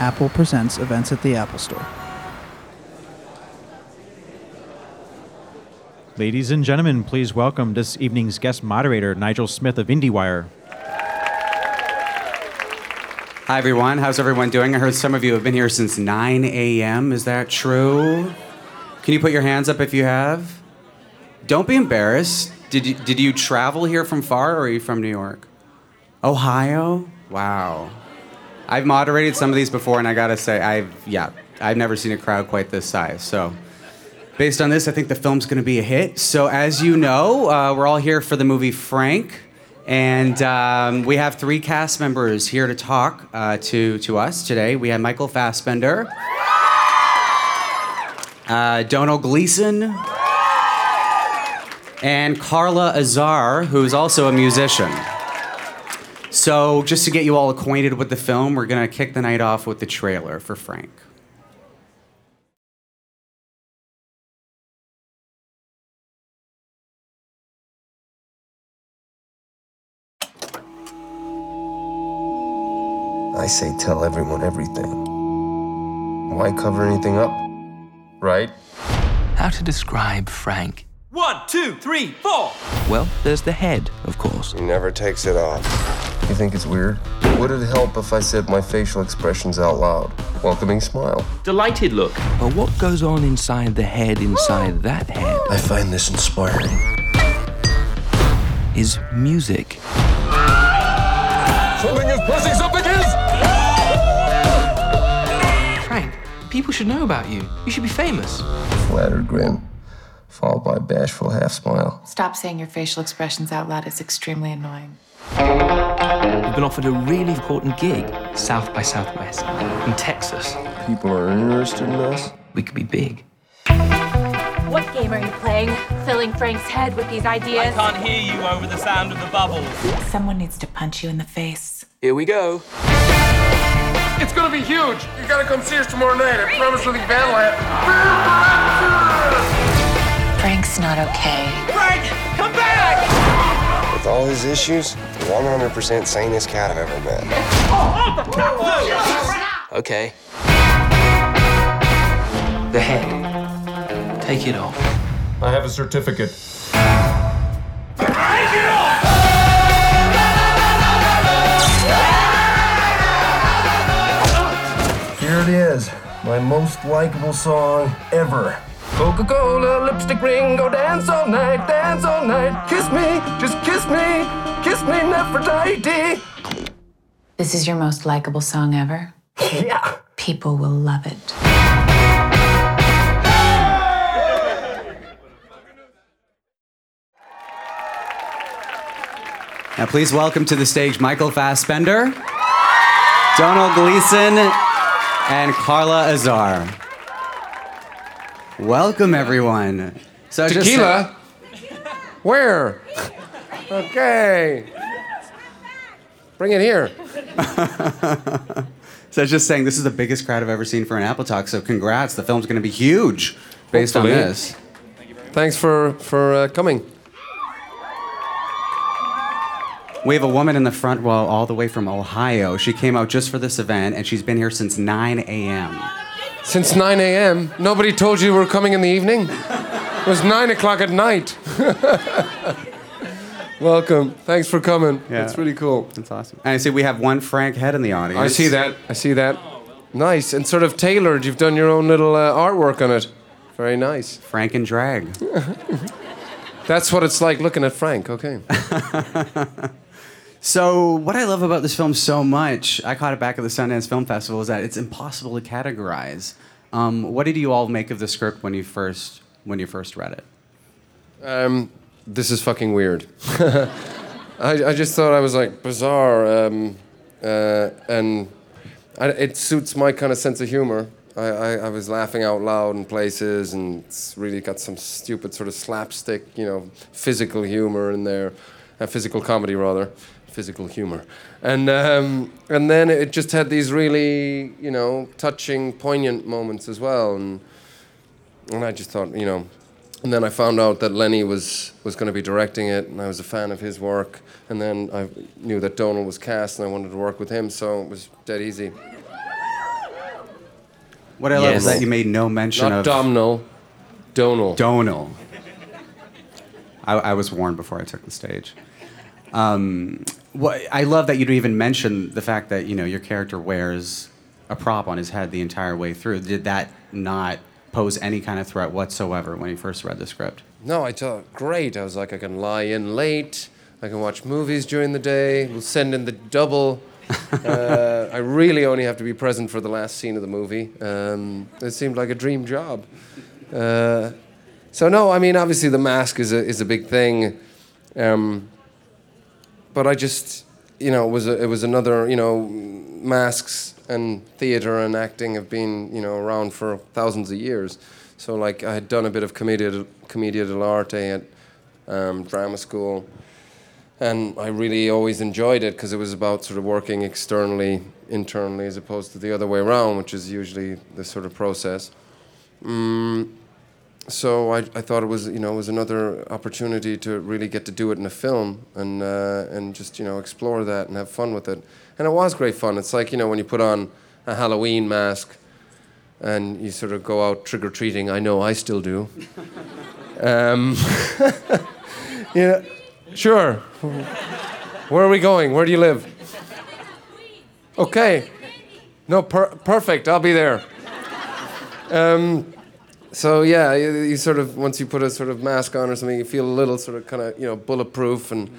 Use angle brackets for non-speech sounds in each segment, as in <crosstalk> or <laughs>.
Apple Presents events at the Apple Store. Ladies and gentlemen, please welcome this evening's guest moderator, Nigel Smith of IndieWire. Hi, everyone. How's everyone doing? I heard some of you have been here since 9 a.m. Is that true? Can you put your hands up if you have? Don't be embarrassed. Did you, did you travel here from far or are you from New York? Ohio? Wow. I've moderated some of these before, and I gotta say, I've, yeah, I've never seen a crowd quite this size. So, based on this, I think the film's gonna be a hit. So, as you know, uh, we're all here for the movie Frank. And um, we have three cast members here to talk uh, to, to us today. We have Michael Fassbender, uh, Donal Gleeson, and Carla Azar, who's also a musician. So, just to get you all acquainted with the film, we're going to kick the night off with the trailer for Frank. I say tell everyone everything. Why cover anything up? Right? How to describe Frank? One, two, three, four. Well, there's the head, of course. He never takes it off. You think it's weird? Would it help if I said my facial expressions out loud? Welcoming smile. Delighted look. But what goes on inside the head inside that head I find this inspiring. is music. Something is pressing something is! Frank, people should know about you. You should be famous. Flattered grin, followed by a bashful half smile. Stop saying your facial expressions out loud. It's extremely annoying. You've been offered a really important gig, South by Southwest, in Texas. People are interested in us. We could be big. What game are you playing? Filling Frank's head with these ideas? I can't hear you over the sound of the bubbles. Someone needs to punch you in the face. Here we go. It's gonna be huge! You gotta come see us tomorrow night. I promise nothing bad will happen. Frank's not okay. Frank, come back! With all his issues, the 100% sanest cat I've ever met. Okay. The head. Take it off. I have a certificate. Here it is, my most likable song ever. Coca-Cola, lipstick ring, go dance all night, dance all night. Kiss me, just kiss me, kiss me, Nefertiti. This is your most likable song ever. Yeah. People will love it. Now, please welcome to the stage Michael Fassbender, Donald Gleeson, and Carla Azar. Welcome, everyone. So I was just Tequila? Where? Okay. Bring it here. <laughs> So I was just saying, this is the biggest crowd I've ever seen for an Apple Talk. So congrats, the film's going to be huge based Hopefully. on this. Thanks for for uh, coming. We have a woman in the front row, all the way from Ohio. She came out just for this event, and she's been here since 9 a.m. Since 9 a.m., nobody told you you were coming in the evening? It was 9 o'clock at night. <laughs> Welcome. Thanks for coming. Yeah. That's really cool. That's awesome. And I see we have one Frank Head in the audience. I see that. I see that. Nice. And sort of tailored. You've done your own little uh, artwork on it. Very nice. Frank and Drag. <laughs> That's what it's like looking at Frank. Okay. <laughs> So, what I love about this film so much, I caught it back at the Sundance Film Festival, is that it's impossible to categorize. Um, what did you all make of the script when you first when you first read it? Um, this is fucking weird. <laughs> I, I just thought I was like bizarre, um, uh, and I, it suits my kind of sense of humor. I, I, I was laughing out loud in places, and it's really got some stupid sort of slapstick, you know, physical humor in there, uh, physical comedy rather, physical humor, and um, and then it just had these really, you know, touching, poignant moments as well, and and I just thought, you know, and then I found out that Lenny was was going to be directing it, and I was a fan of his work. And then I knew that Donald was cast, and I wanted to work with him, so it was dead easy. What I love is Yes. that you made no mention Not of Domhnall, Donal. Donal. I, I was warned before I took the stage. Um, what, I love that you don't even mention the fact that you know your character wears a prop on his head the entire way through. Did that not pose any kind of threat whatsoever when you first read the script? No, I thought, great. I was like, I can lie in late. I can watch movies during the day. We'll send in the double. <laughs> uh, I really only have to be present for the last scene of the movie. Um, it seemed like a dream job. Uh, so no, I mean, obviously the mask is a is a big thing, um, but I just, you know, it was a, it was another, you know, masks and theater and acting have been, you know, around for thousands of years. So like I had done a bit of commedia commedia dell'arte at um, drama school, and I really always enjoyed it because it was about sort of working externally, internally, as opposed to the other way around, which is usually the sort of process. Mm, so I, I thought it was you know was another opportunity to really get to do it in a film and uh, and just you know explore that and have fun with it. And it was great fun. It's like you know when you put on a Halloween mask and you sort of go out trick or treating I know I still do. <laughs> Um, <laughs> yeah sure. Where are we going? Where do you live? Okay. No per- perfect. I'll be there. Um, so yeah, you, you sort of once you put a sort of mask on or something, you feel a little sort of kind of you know bulletproof and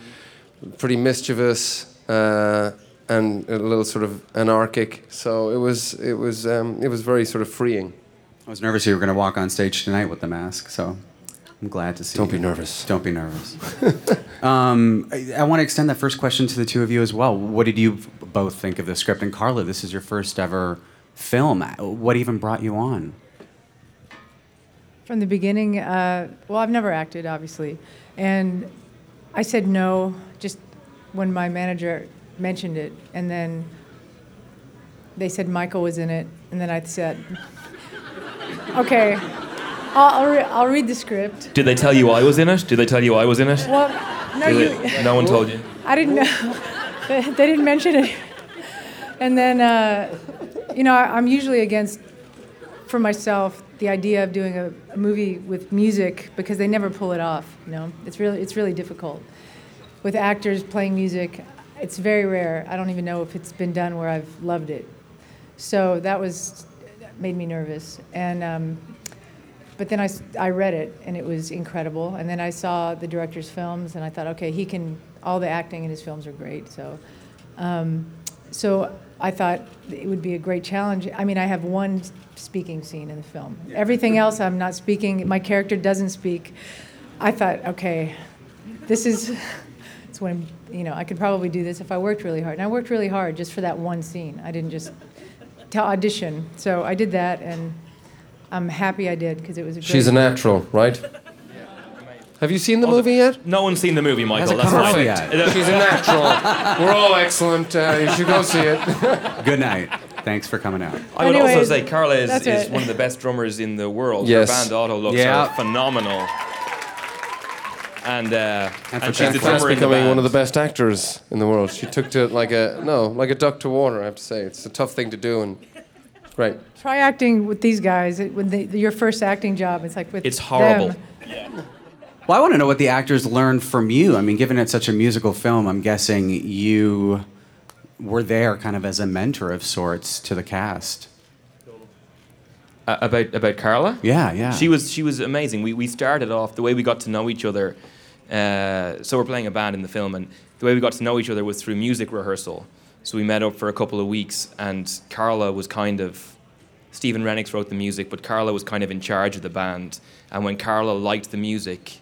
pretty mischievous uh, and a little sort of anarchic. So it was it was um, it was very sort of freeing. I was nervous you were going to walk on stage tonight with the mask, so I'm glad to see. Don't you. be nervous. Don't be nervous. <laughs> um, I, I want to extend that first question to the two of you as well. What did you both think of the script? And Carla, this is your first ever film. What even brought you on? From the beginning, uh, well, I've never acted, obviously. And I said no just when my manager mentioned it. And then they said Michael was in it. And then I said, okay, I'll, I'll, re- I'll read the script. Did they tell you I was in it? Did they tell you I was in it? Well, no, you, they- no one told you. I didn't know. <laughs> they, they didn't mention it. And then, uh, you know, I, I'm usually against, for myself, the idea of doing a, a movie with music because they never pull it off. You know, it's really it's really difficult. With actors playing music, it's very rare. I don't even know if it's been done where I've loved it. So that was made me nervous. And um, but then I, I read it and it was incredible. And then I saw the director's films and I thought, okay, he can. All the acting in his films are great. So, um, so I thought it would be a great challenge. I mean, I have one speaking scene in the film. Everything else, I'm not speaking. My character doesn't speak. I thought, okay, this is. It's when you know I could probably do this if I worked really hard. And I worked really hard just for that one scene. I didn't just to audition. So I did that, and I'm happy I did because it was a great. She's a natural, right? Have you seen the movie yet? No one's seen the movie, Michael. Hasn't That's come out fine. yet. She's a natural. <laughs> We're all excellent. Uh, you should go see it. <laughs> Good night. Thanks for coming out. I would also say Carla is, is it. one of the best drummers in the world. Yes. Her band Autolux Yeah. are phenomenal. And, uh, And and, for she's the drummer becoming one of the best actors in the world. She took to it like a no, like a duck to water. I have to say, it's a tough thing to do, and great. Try acting with these guys. It, when they, your first acting job, it's like with It's horrible. them. Well, I want to know what the actors learned from you. I mean, given it's such a musical film, I'm guessing you were there kind of as a mentor of sorts to the cast. Uh, about about Carla. Yeah, yeah. She was she was amazing. We we started off the way we got to know each other. Uh, so we're playing a band in the film, and the way we got to know each other was through music rehearsal. So we met up for a couple of weeks, and Carla was kind of Stephen Rennicks wrote the music, but Carla was kind of in charge of the band. And when Carla liked the music,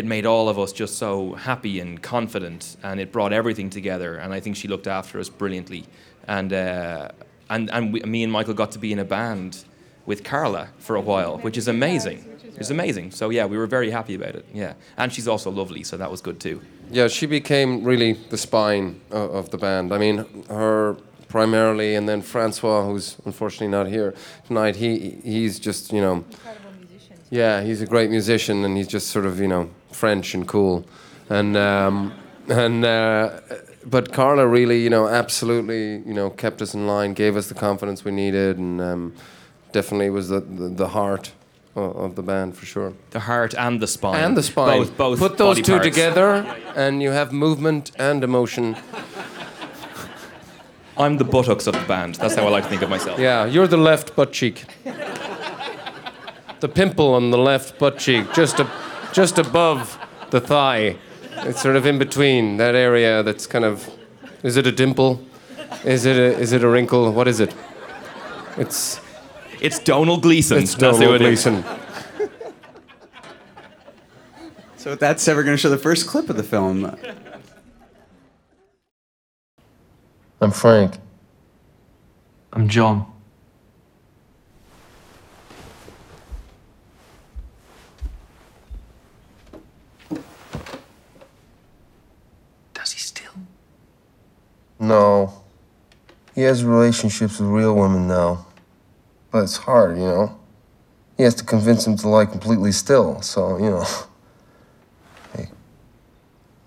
it made all of us just so happy and confident, and it brought everything together. And I think she looked after us brilliantly. And uh, and and we, me and Michael got to be in a band with Carla for a while, which is amazing. It's amazing. So yeah, we were very happy about it. Yeah, and she's also lovely, so that was good too. Yeah, she became really the spine of, of the band. I mean, her primarily, and then Francois, who's unfortunately not here tonight. He he's just you know, yeah, he's a great musician, and he's just sort of you know French and cool, and um, and uh, but Carla really you know absolutely you know kept us in line, gave us the confidence we needed, and um, definitely was the, the, the heart of, of the band for sure. The heart and the spine. And the spine. Both, both. Put those body two parts. together, and you have movement and emotion. I'm the buttocks of the band. That's how I like to think of myself. Yeah, you're the left butt cheek. <laughs> The pimple on the left butt cheek, just a, just above the thigh. It's sort of in between that area. That's kind of. Is it a dimple? Is it a, is it a wrinkle? What is it? It's It's Donald Gleeson. it's Donald. Gleeson. So with that said, we're going to show the first clip of the film. I'm Frank. I'm John. No. He has relationships with real women now. But it's hard, you know? He has to convince him to lie completely still, so, you know. <laughs> Hey,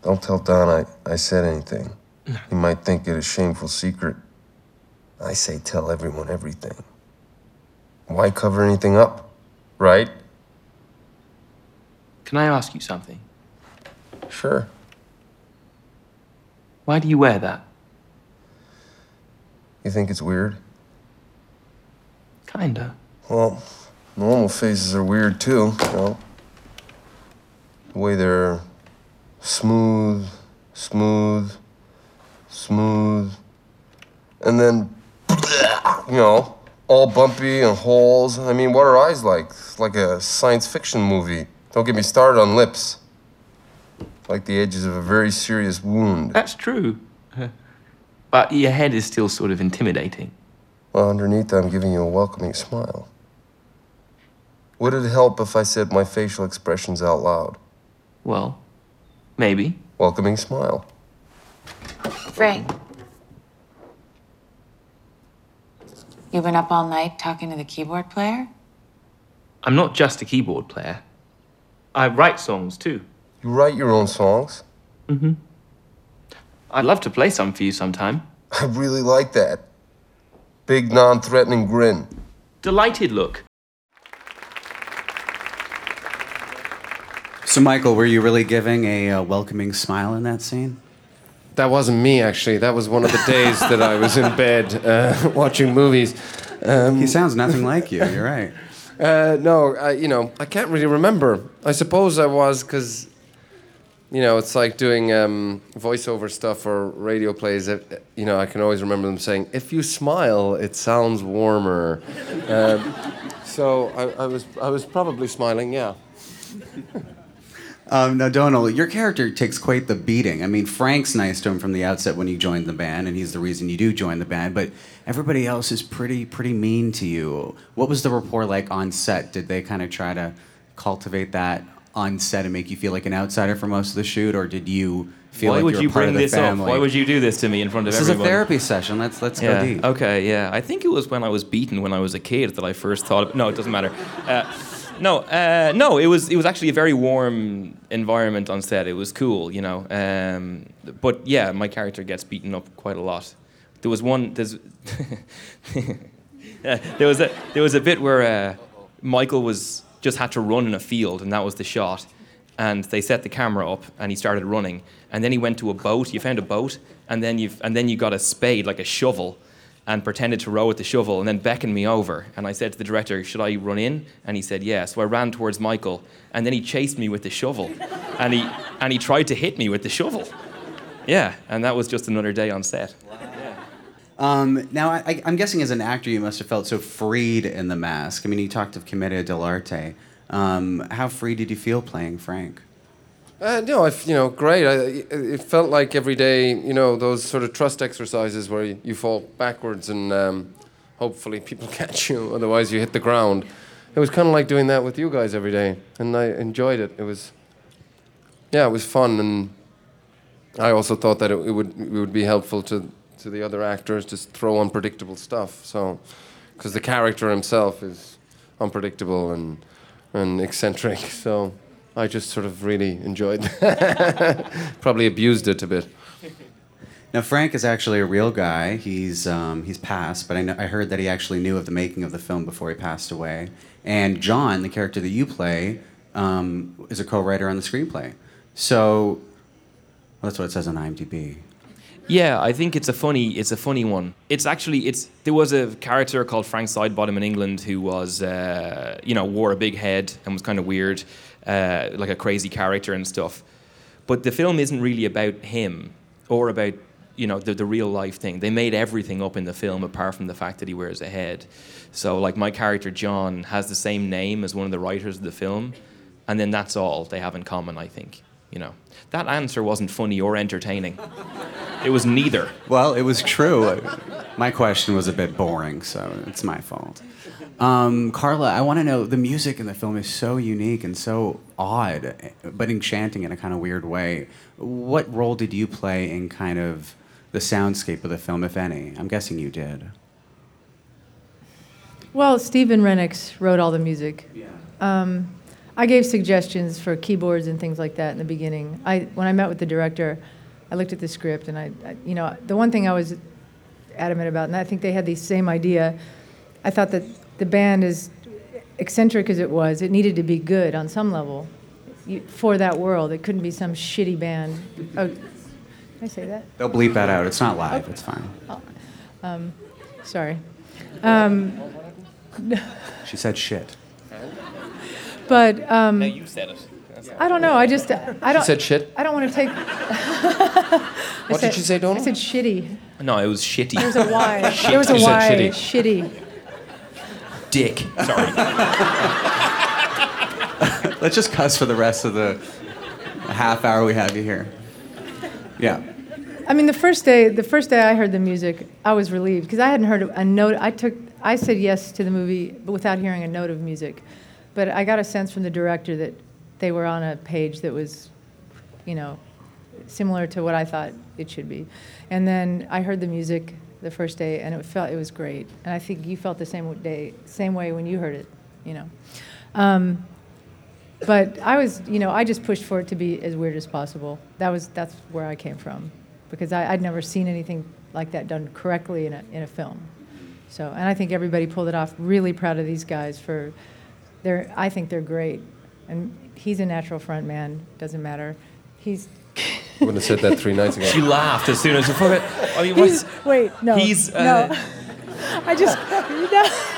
don't tell Don I, I said anything. He might think it a shameful secret. I say tell everyone everything. Why cover anything up, right? Can I ask you something? Sure. Why do you wear that? You think it's weird? Kinda. Well, normal faces are weird too, you know? The way they're smooth, smooth, smooth, and then, you know, all bumpy and holes. I mean, what are eyes like? It's like a science fiction movie. Don't get me started on lips. Like the edges of a very serious wound. That's true. <laughs> But your head is still sort of intimidating. Well, underneath, I'm giving you a welcoming smile. Would it help if I said my facial expressions out loud? Well, maybe. Welcoming smile. Frank. You've been up all night talking to the keyboard player? I'm not just a keyboard player. I write songs too. You write your own songs? Mm-hmm. I'd love to play some for you sometime. <laughs> I really like that. Big, non threatening grin. Delighted look. So, Michael, were you really giving a uh, welcoming smile in that scene? That wasn't me, actually. That was one of the days that I was in bed uh, <laughs> watching movies. Um, He sounds nothing like you. You're right. <laughs> Uh, no, I, you know, I can't really remember. I suppose I was because, you know, it's like doing um, voiceover stuff or radio plays. uh, You know, I can always remember them saying, "If you smile, it sounds warmer." <laughs> um, so I, I was, I was probably smiling. Yeah. <laughs> Um, now, Donald, your character takes quite the beating. I mean, Frank's nice to him from the outset when you joined the band, and he's the reason you do join the band. But everybody else is pretty, pretty mean to you. What was the rapport like on set? Did they kind of try to cultivate that on set and make you feel like an outsider for most of the shoot, or did you feel Why like would you were you part bring of the this family? up? Why would you do this to me in front of This is a therapy session. Let's let's yeah. go deep. Okay, yeah. I think it was when I was beaten when I was a kid that I first thought. Of, no, it doesn't matter. Uh, no, uh, no. It was it was actually a very warm environment on set. It was cool, you know. Um, but yeah, my character gets beaten up quite a lot. There was one. There's <laughs> Uh, there was a there was a bit where uh, Michael was just had to run in a field, and that was the shot. And they set the camera up, and he started running. And then he went to a boat. You found a boat, and then you and then you got a spade, like a shovel, and pretended to row with the shovel, and then beckoned me over. And I said to the director, "Should I run in?" And he said, "Yeah." So I ran towards Michael, and then he chased me with the shovel, and he and he tried to hit me with the shovel. Yeah, and that was just another day on set. Um, now, I, I- I'm guessing as an actor, you must have felt so freed in the mask. I mean, you talked of Commedia dell'arte. Um, how free did you feel playing Frank? Uh, no, if, you know, great. I, it- it felt like every day, you know, those sort of trust exercises where you, you fall backwards and um, hopefully people <laughs> catch you, otherwise you hit the ground. It was kind of like doing that with you guys every day, and I enjoyed it. It was, yeah, it was fun, and I also thought that it, it would it would be helpful to to the other actors to throw unpredictable stuff. So, because the character himself is unpredictable and and eccentric, <laughs> so I just sort of really enjoyed. <laughs> Probably abused it a bit. Now Frank is actually a real guy. He's um, he's passed, but I, I heard that he actually knew of the making of the film before he passed away. And John, the character that you play, um, is a co-writer on the screenplay. So well, that's what it says on IMDb. Yeah, I think it's a funny it's a funny one. It's actually it's there was a character called Frank Sidebottom in England who was uh, you know wore a big head and was kind of weird, uh, like a crazy character and stuff. But the film isn't really about him or about you know the, the real life thing. They made everything up in the film apart from the fact that he wears a head. So like my character John has the same name as one of the writers of the film, and then that's all they have in common. I think you know that answer wasn't funny or entertaining. It was neither. Well, it was true. My question was a bit boring, so it's my fault. Um, Carla, I want to know the music in the film is so unique and so odd, but enchanting in a kind of weird way. What role did you play in kind of the soundscape of the film, if any? I'm guessing you did. Well, Stephen Rennicks wrote all the music. Yeah. Um, I gave suggestions for keyboards and things like that in the beginning. I, when I met with the director, I looked at the script and I, I, you know, the one thing I was adamant about, and I think they had the same idea. I thought that the band, as eccentric as it was, it needed to be good on some level you, for that world. It couldn't be some shitty band. Oh, can I say that? They'll bleep that out. It's not live. It's fine. Oh, um, sorry. Um, she said shit. But um, no, you said it. I don't know. I just I don't. She said shit. I don't want to take. <laughs> what said, did you say, Donald? I said shitty. No, it was shitty. There was a Y. <laughs> Shit. There was a You said Y. shitty. Shitty. Dick. Sorry. <laughs> Let's just cuss for the rest of the half hour we have you here. Yeah. I mean, the first day, the first day I heard the music, I was relieved because I hadn't heard a note. I took, I said yes to the movie, but without hearing a note of music. But I got a sense from the director that they were on a page that was, you know, similar to what I thought it should be. And then I heard the music the first day, and it felt it was great. And I think you felt the same day, same way when you heard it, you know. Um, but I was, you know, I just pushed for it to be as weird as possible. That was that's where I came from, because I, I'd never seen anything like that done correctly in a in a film. So, and I think everybody pulled it off. Really proud of these guys for they're, I think they're great. And he's a natural front man, doesn't matter. He's. I <laughs> wouldn't have said that three nights ago. She laughed as soon as you put it. I mean, he's, what's, wait, no. He's. Uh, no. <laughs> I just. No.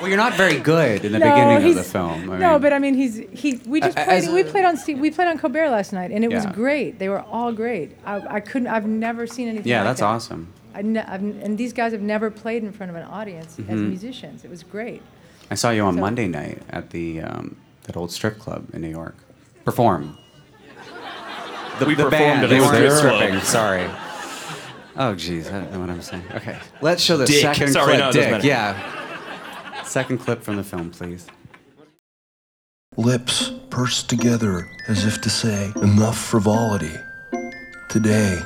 Well, you're not very good in the no, beginning of the film. I no, mean- but I mean, he's he. We just A- played. as we played on we played on Colbert last night, and it was great. They were all great. I, I couldn't. I've never seen anything. Yeah, like that's that. awesome. I ne- I've, and these guys have never played in front of an audience as Mhm. musicians. It was great. I saw you on So- Monday night at the um, that old strip club in New York. Perform. The, We the performed band, at they a weren't club. stripping. Sorry. Oh, jeez, I don't know what I'm saying. Okay, let's show the Dick. second Sorry, clip. no, Dick, yeah. Second clip from the film, please. Lips pursed together as if to say, enough frivolity. Today,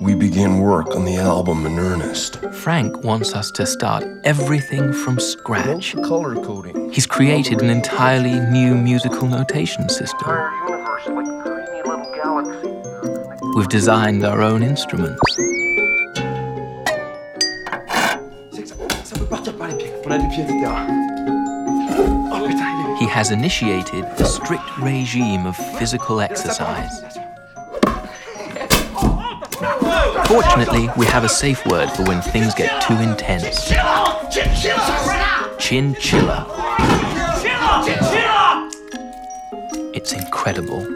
we begin work on the album in earnest. Frank wants us to start everything from scratch. Color coding. He's created an entirely new musical notation system. universe like a little galaxy. We've designed our own instruments. Ça peut partir par les pieds. On a des pieds, etc. Putain, il est. He has initiated a strict regime of physical exercise. Fortunately, we have a safe word for when things get too intense. Chinchilla. It's incredible.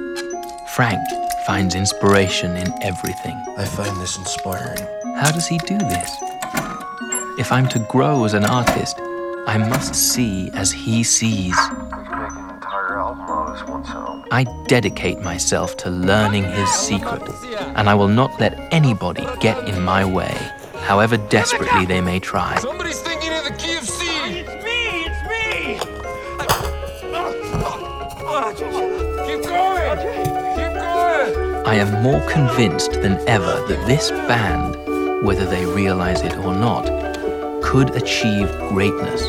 Frank finds inspiration in everything. I find this inspiring. How does he do this? If I'm to grow as an artist, I must see as he sees. I dedicate myself to learning his secret, and I will not let anybody get in my way, however desperately they may try. Somebody's thinking of the key of C. It's me. It's me. Keep going. Keep going. I am more convinced than ever that this band, whether they realize it or not, could achieve greatness.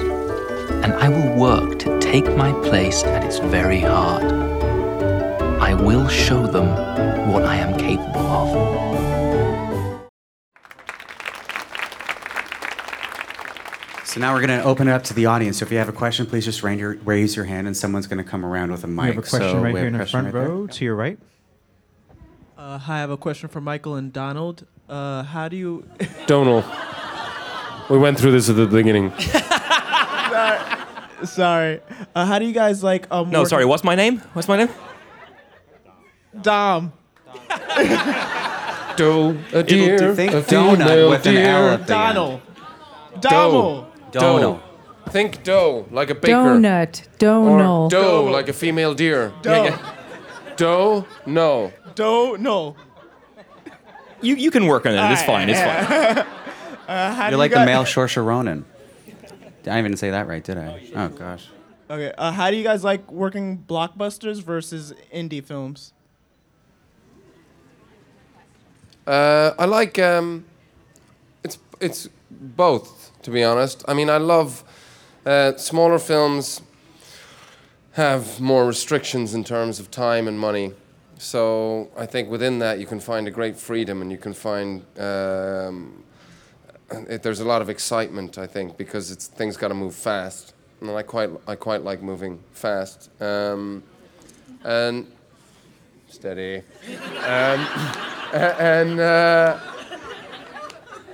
And I will work to take my place at its very heart. I will show them what I am capable of. So now we're going to open it up to the audience. So if you have a question, please just raise your hand, and someone's going to come around with a mic. We have a question so right here in the front right row there. to your right. Uh, hi, I have a question for Michael and Donald. Uh, how do you? <laughs> Donald. We went through this at the beginning. sorry. <laughs> sorry. Uh, how do you guys like? Um, no, work... sorry. What's my name? What's my name? Dom. <laughs> Do a It'll deer, think a donut with an deer. L at the end. Donald. Donald. Dough. Think dough, like a baker. Donut. Or Donal. dough, like a female deer. Dough. Dough? No. Do no. You you can work on it. It's fine. It's fine. <laughs> Uh, how do You're you like the guys- male Saoirse Ronan. Did I even say that right, did I? Oh, gosh. Okay. Uh, how do you guys like working blockbusters versus indie films? Uh, I like um, it's it's both to be honest. I mean, I love uh, smaller films have more restrictions in terms of time and money. So I think within that you can find a great freedom and you can find um, it, there's a lot of excitement. I think because it's things got to move fast, and I quite I quite like moving fast. Um, and steady. Um, <coughs> and uh,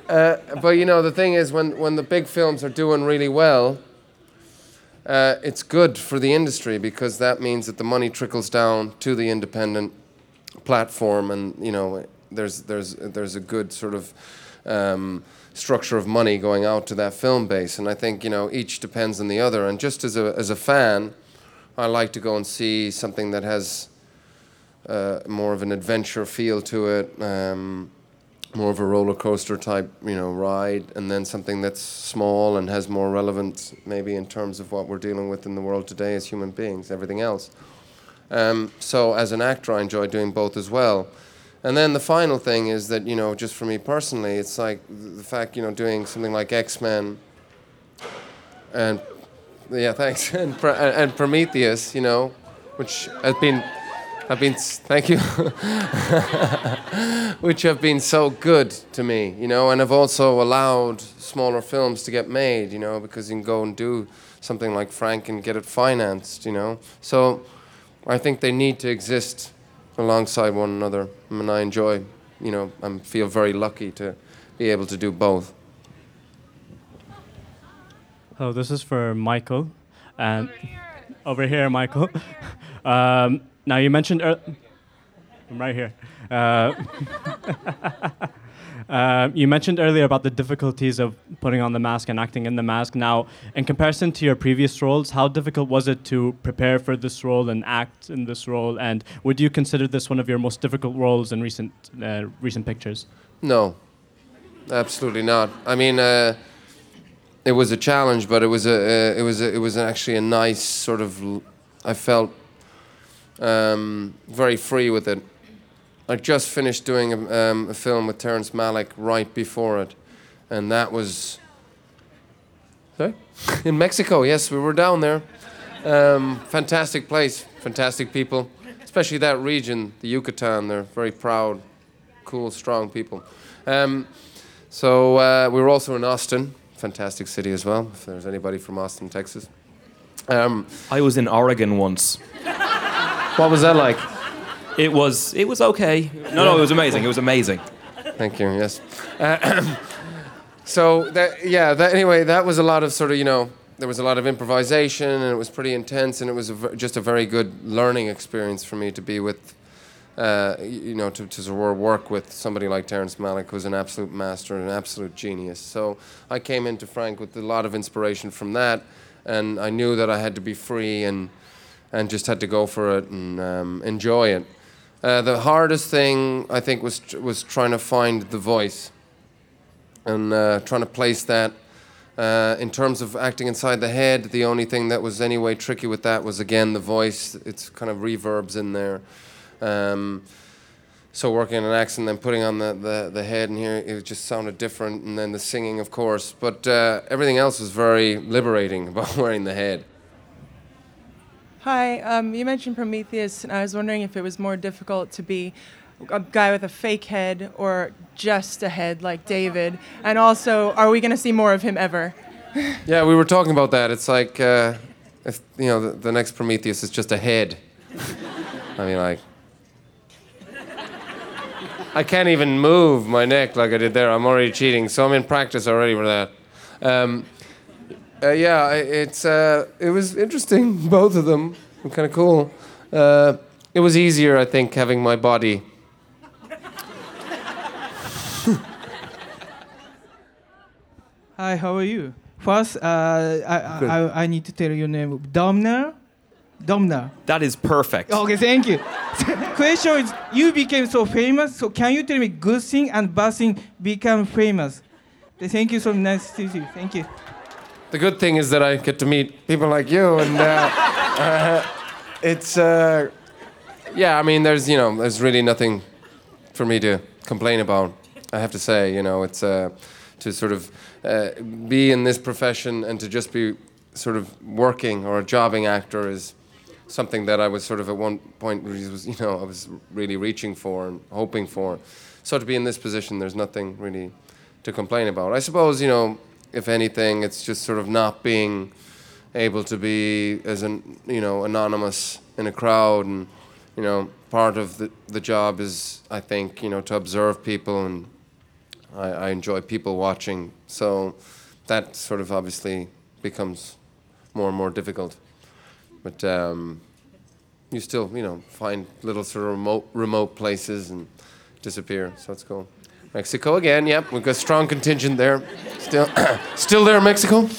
uh, but you know the thing is when when the big films are doing really well uh, it's good for the industry because that means that the money trickles down to the independent platform and you know there's there's there's a good sort of um, structure of money going out to that film base and I think you know each depends on the other and just as a as a fan I like to go and see something that has uh, more of an adventure feel to it, um, more of a roller coaster type, you know, ride, and then something that's small and has more relevance, maybe in terms of what we're dealing with in the world today as human beings, everything else. Um, so as an actor, I enjoy doing both as well. And then the final thing is that you know, just for me personally, it's like the fact you know doing something like X Men. And yeah, thanks. <laughs> And, and Prometheus, you know, which has been have been thank you <laughs> which have been so good to me you know and have also allowed smaller films to get made you know because you can go and do something like frank and get it financed you know so i think they need to exist alongside one another and i enjoy you know i feel very lucky to be able to do both Hello, this is for Michael. And over here, Michael. <laughs> Um, now you mentioned ear- I'm right here. Uh, <laughs> uh, you mentioned earlier about the difficulties of putting on the mask and acting in the mask. Now, in comparison to your previous roles, how difficult was it to prepare for this role and act in this role? And would you consider this one of your most difficult roles in recent uh, recent pictures? No, absolutely not. I mean, uh, it was a challenge, but it was a, uh, it was a, it was actually a nice sort of. I felt um, very free with it. I just finished doing a, um, a film with Terrence Malick right before it, and that was. Sorry, <laughs> in Mexico. Yes, we were down there. Um, fantastic place, fantastic people, especially that region, the Yucatan. They're very proud, cool, strong people. Um, so uh, we were also in Austin, fantastic city as well. If there's anybody from Austin, Texas. Um, I was in Oregon once. <laughs> what was that like? It was it was okay. No, no, it was amazing. It was amazing. Thank you. Yes. Uh, <clears throat> so that yeah. That anyway, that was a lot of sort of you know there was a lot of improvisation and it was pretty intense and it was a, just a very good learning experience for me to be with. Uh, you know, to, to sort of work with somebody like Terrence Malick, who's an absolute master and an absolute genius. So I came into Frank with a lot of inspiration from that, and I knew that I had to be free and and just had to go for it and um, enjoy it. Uh, the hardest thing I think was was trying to find the voice and uh, trying to place that. Uh, in terms of acting inside the head, the only thing that was anyway tricky with that was again the voice. It's kind of reverbs in there. Um, so working on an accent, then putting on the, the, the head and here, it just sounded different. And then the singing, of course. But uh, everything else was very liberating <laughs> about wearing the head. Hi, um, you mentioned Prometheus, and I was wondering if it was more difficult to be a guy with a fake head or just a head like David. And also, are we going to see more of him ever? <laughs> Yeah, we were talking about that. It's like uh, if you know the, the next Prometheus is just a head. <laughs> I mean, like I can't even move my neck like I did there. I'm already cheating, so I'm in practice already for that. Um, uh, yeah, it's uh, it was interesting, <laughs> both of them, kind of cool. Uh, it was easier, I think, having my body. Hi, how are you? First, uh, I, I, I, I need to tell your name. Domna? Domna. That is perfect. Okay, thank you. <laughs> Question is, you became so famous, so can you tell me good thing and bad thing become famous? Thank you so nice to see you. Thank you. The good thing is that I get to meet people like you, and uh, uh, it's uh, yeah. I mean, there's you know, there's really nothing for me to complain about. I have to say, you know, it's uh, to sort of uh, be in this profession and to just be sort of working or a jobbing actor is something that I was sort of at one point was you know I was really reaching for and hoping for. So to be in this position, there's nothing really to complain about. I suppose you know, if anything, it's just sort of not being able to be as an you know anonymous in a crowd. And you know part of the the job is I think you know to observe people. And I, I enjoy people watching. So that sort of obviously becomes more and more difficult. But um, you still you know find little sort of remote remote places and disappear. So it's cool Mexico again yep we've got a strong contingent there still <coughs> still there Mexico <laughs>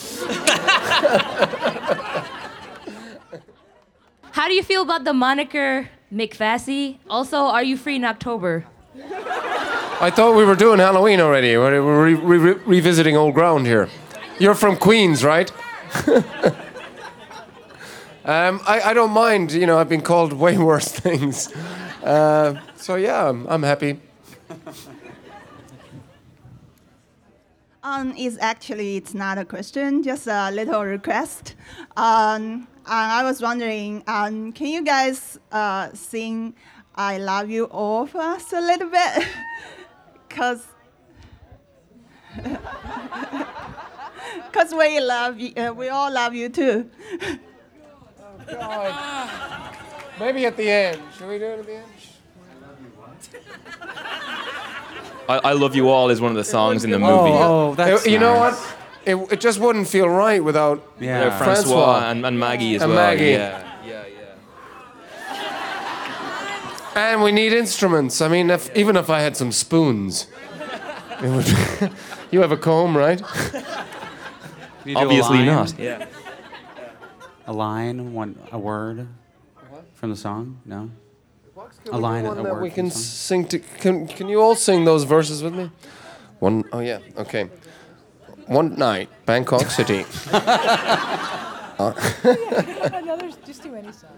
How do you feel about the moniker McFassy? Also, are you free in October? I thought we were doing Halloween already. We're re- re- re- revisiting old ground here. You're from Queens, right? <laughs> um, I, I don't mind. You know, I've been called way <laughs> worse things. Uh, so yeah, I'm, I'm happy. Um, is actually it's not a question, just a little request. Um, and I was wondering, um, can you guys uh, sing "I Love You" all for us a little bit? <laughs> Cause, <laughs> cause we love you, uh, we all love you too. Maybe at the end. Should we do it at the end? I, <laughs> I Love You All is one of the songs in the movie. Oh, oh that's You know what? It, it just wouldn't feel right without Yeah, Francois and, and Maggie as And well. Maggie. Yeah. And we need instruments. I mean, if, even if I had some spoons, it would. <laughs> you have a comb, right? <laughs> You do a Obviously line? not. Yeah. A line, one, a word from the song? No. Can a we do line, one a that we can sing to. Can Can you all sing those verses with me? One oh yeah. Okay. One night, Bangkok City. <laughs> Uh, <laughs> no, there's just do any song.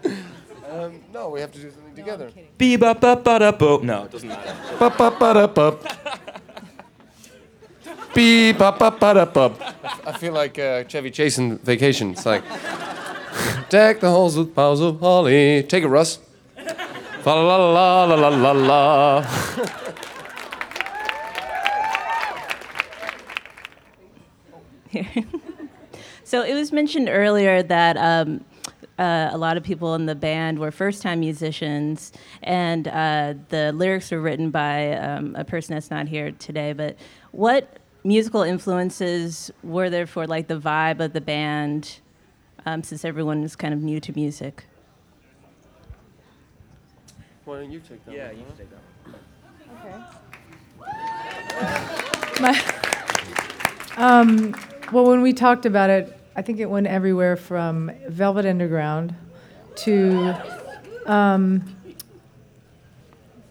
um, no, we have to do something together. Beep up up up up up. No, it doesn't matter. Bup, bup, bup, bup. Beep, bup, bup, bup, bup. I feel like uh, Chevy Chase in Vacation. It's like, <laughs> deck the halls with boughs of holly. Take it, Russ. La la la la la la. <laughs> So it was mentioned earlier that um, uh, a lot of people in the band were first-time musicians, and uh, the lyrics were written by um, a person that's not here today. But what musical influences were there for like the vibe of the band, um, since everyone is kind of new to music? Why don't you take that? Yeah, you can take that. My, um, well, when we talked about it, I think it went everywhere from Velvet Underground to, um,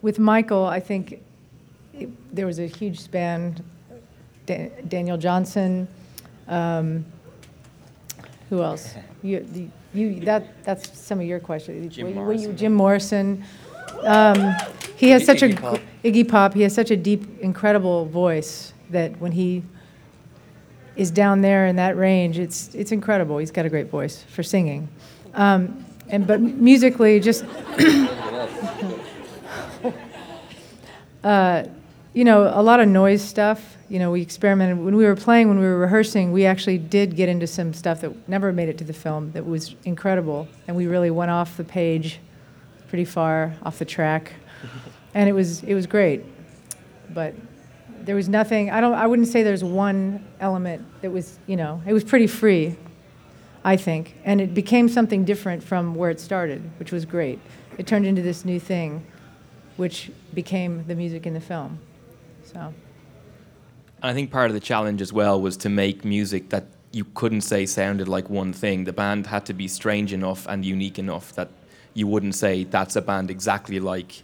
with Michael, I think it, there was a huge span. Da- Daniel Johnston, um, who else? <laughs> You, the, you, that, that's some of your questions. Jim Were you- were Morrison. you- Jim Morrison. Um, he has such a Iggy Pop. Iggy Pop. He has such a deep, incredible voice that when he is down there in that range, it's it's incredible. He's got a great voice for singing, um, and but musically, just <coughs> uh, you know, a lot of noise stuff. You know, we experimented when we were playing, when we were rehearsing. We actually did get into some stuff that never made it to the film. That was incredible, and we really went off the page, pretty far off the track, and it was it was great. But there was nothing. I don't. I wouldn't say there's one element that was. You know, it was pretty free. I think, and it became something different from where it started, which was great. It turned into this new thing, which became the music in the film. So. I think part of the challenge as well was to make music that you couldn't say sounded like one thing. The band had to be strange enough and unique enough that you wouldn't say that's a band exactly like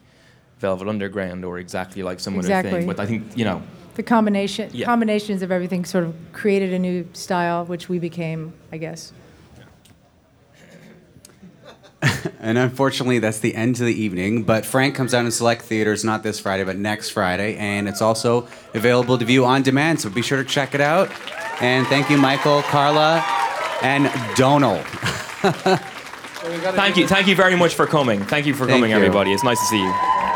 Velvet Underground or exactly like some other Exactly. thing. But I think, you know, The combination Yeah. combinations of everything sort of created a new style, which we became, I guess. <laughs> And unfortunately, that's the end to the evening. But Frank comes out in select theaters not this Friday, but next Friday. And it's also available to view on demand. So be sure to check it out. And thank you, Michael, Carla, and Domhnall. <laughs> thank you. Thank you very much for coming. Thank you for Thank coming, you. everybody. It's nice to see you.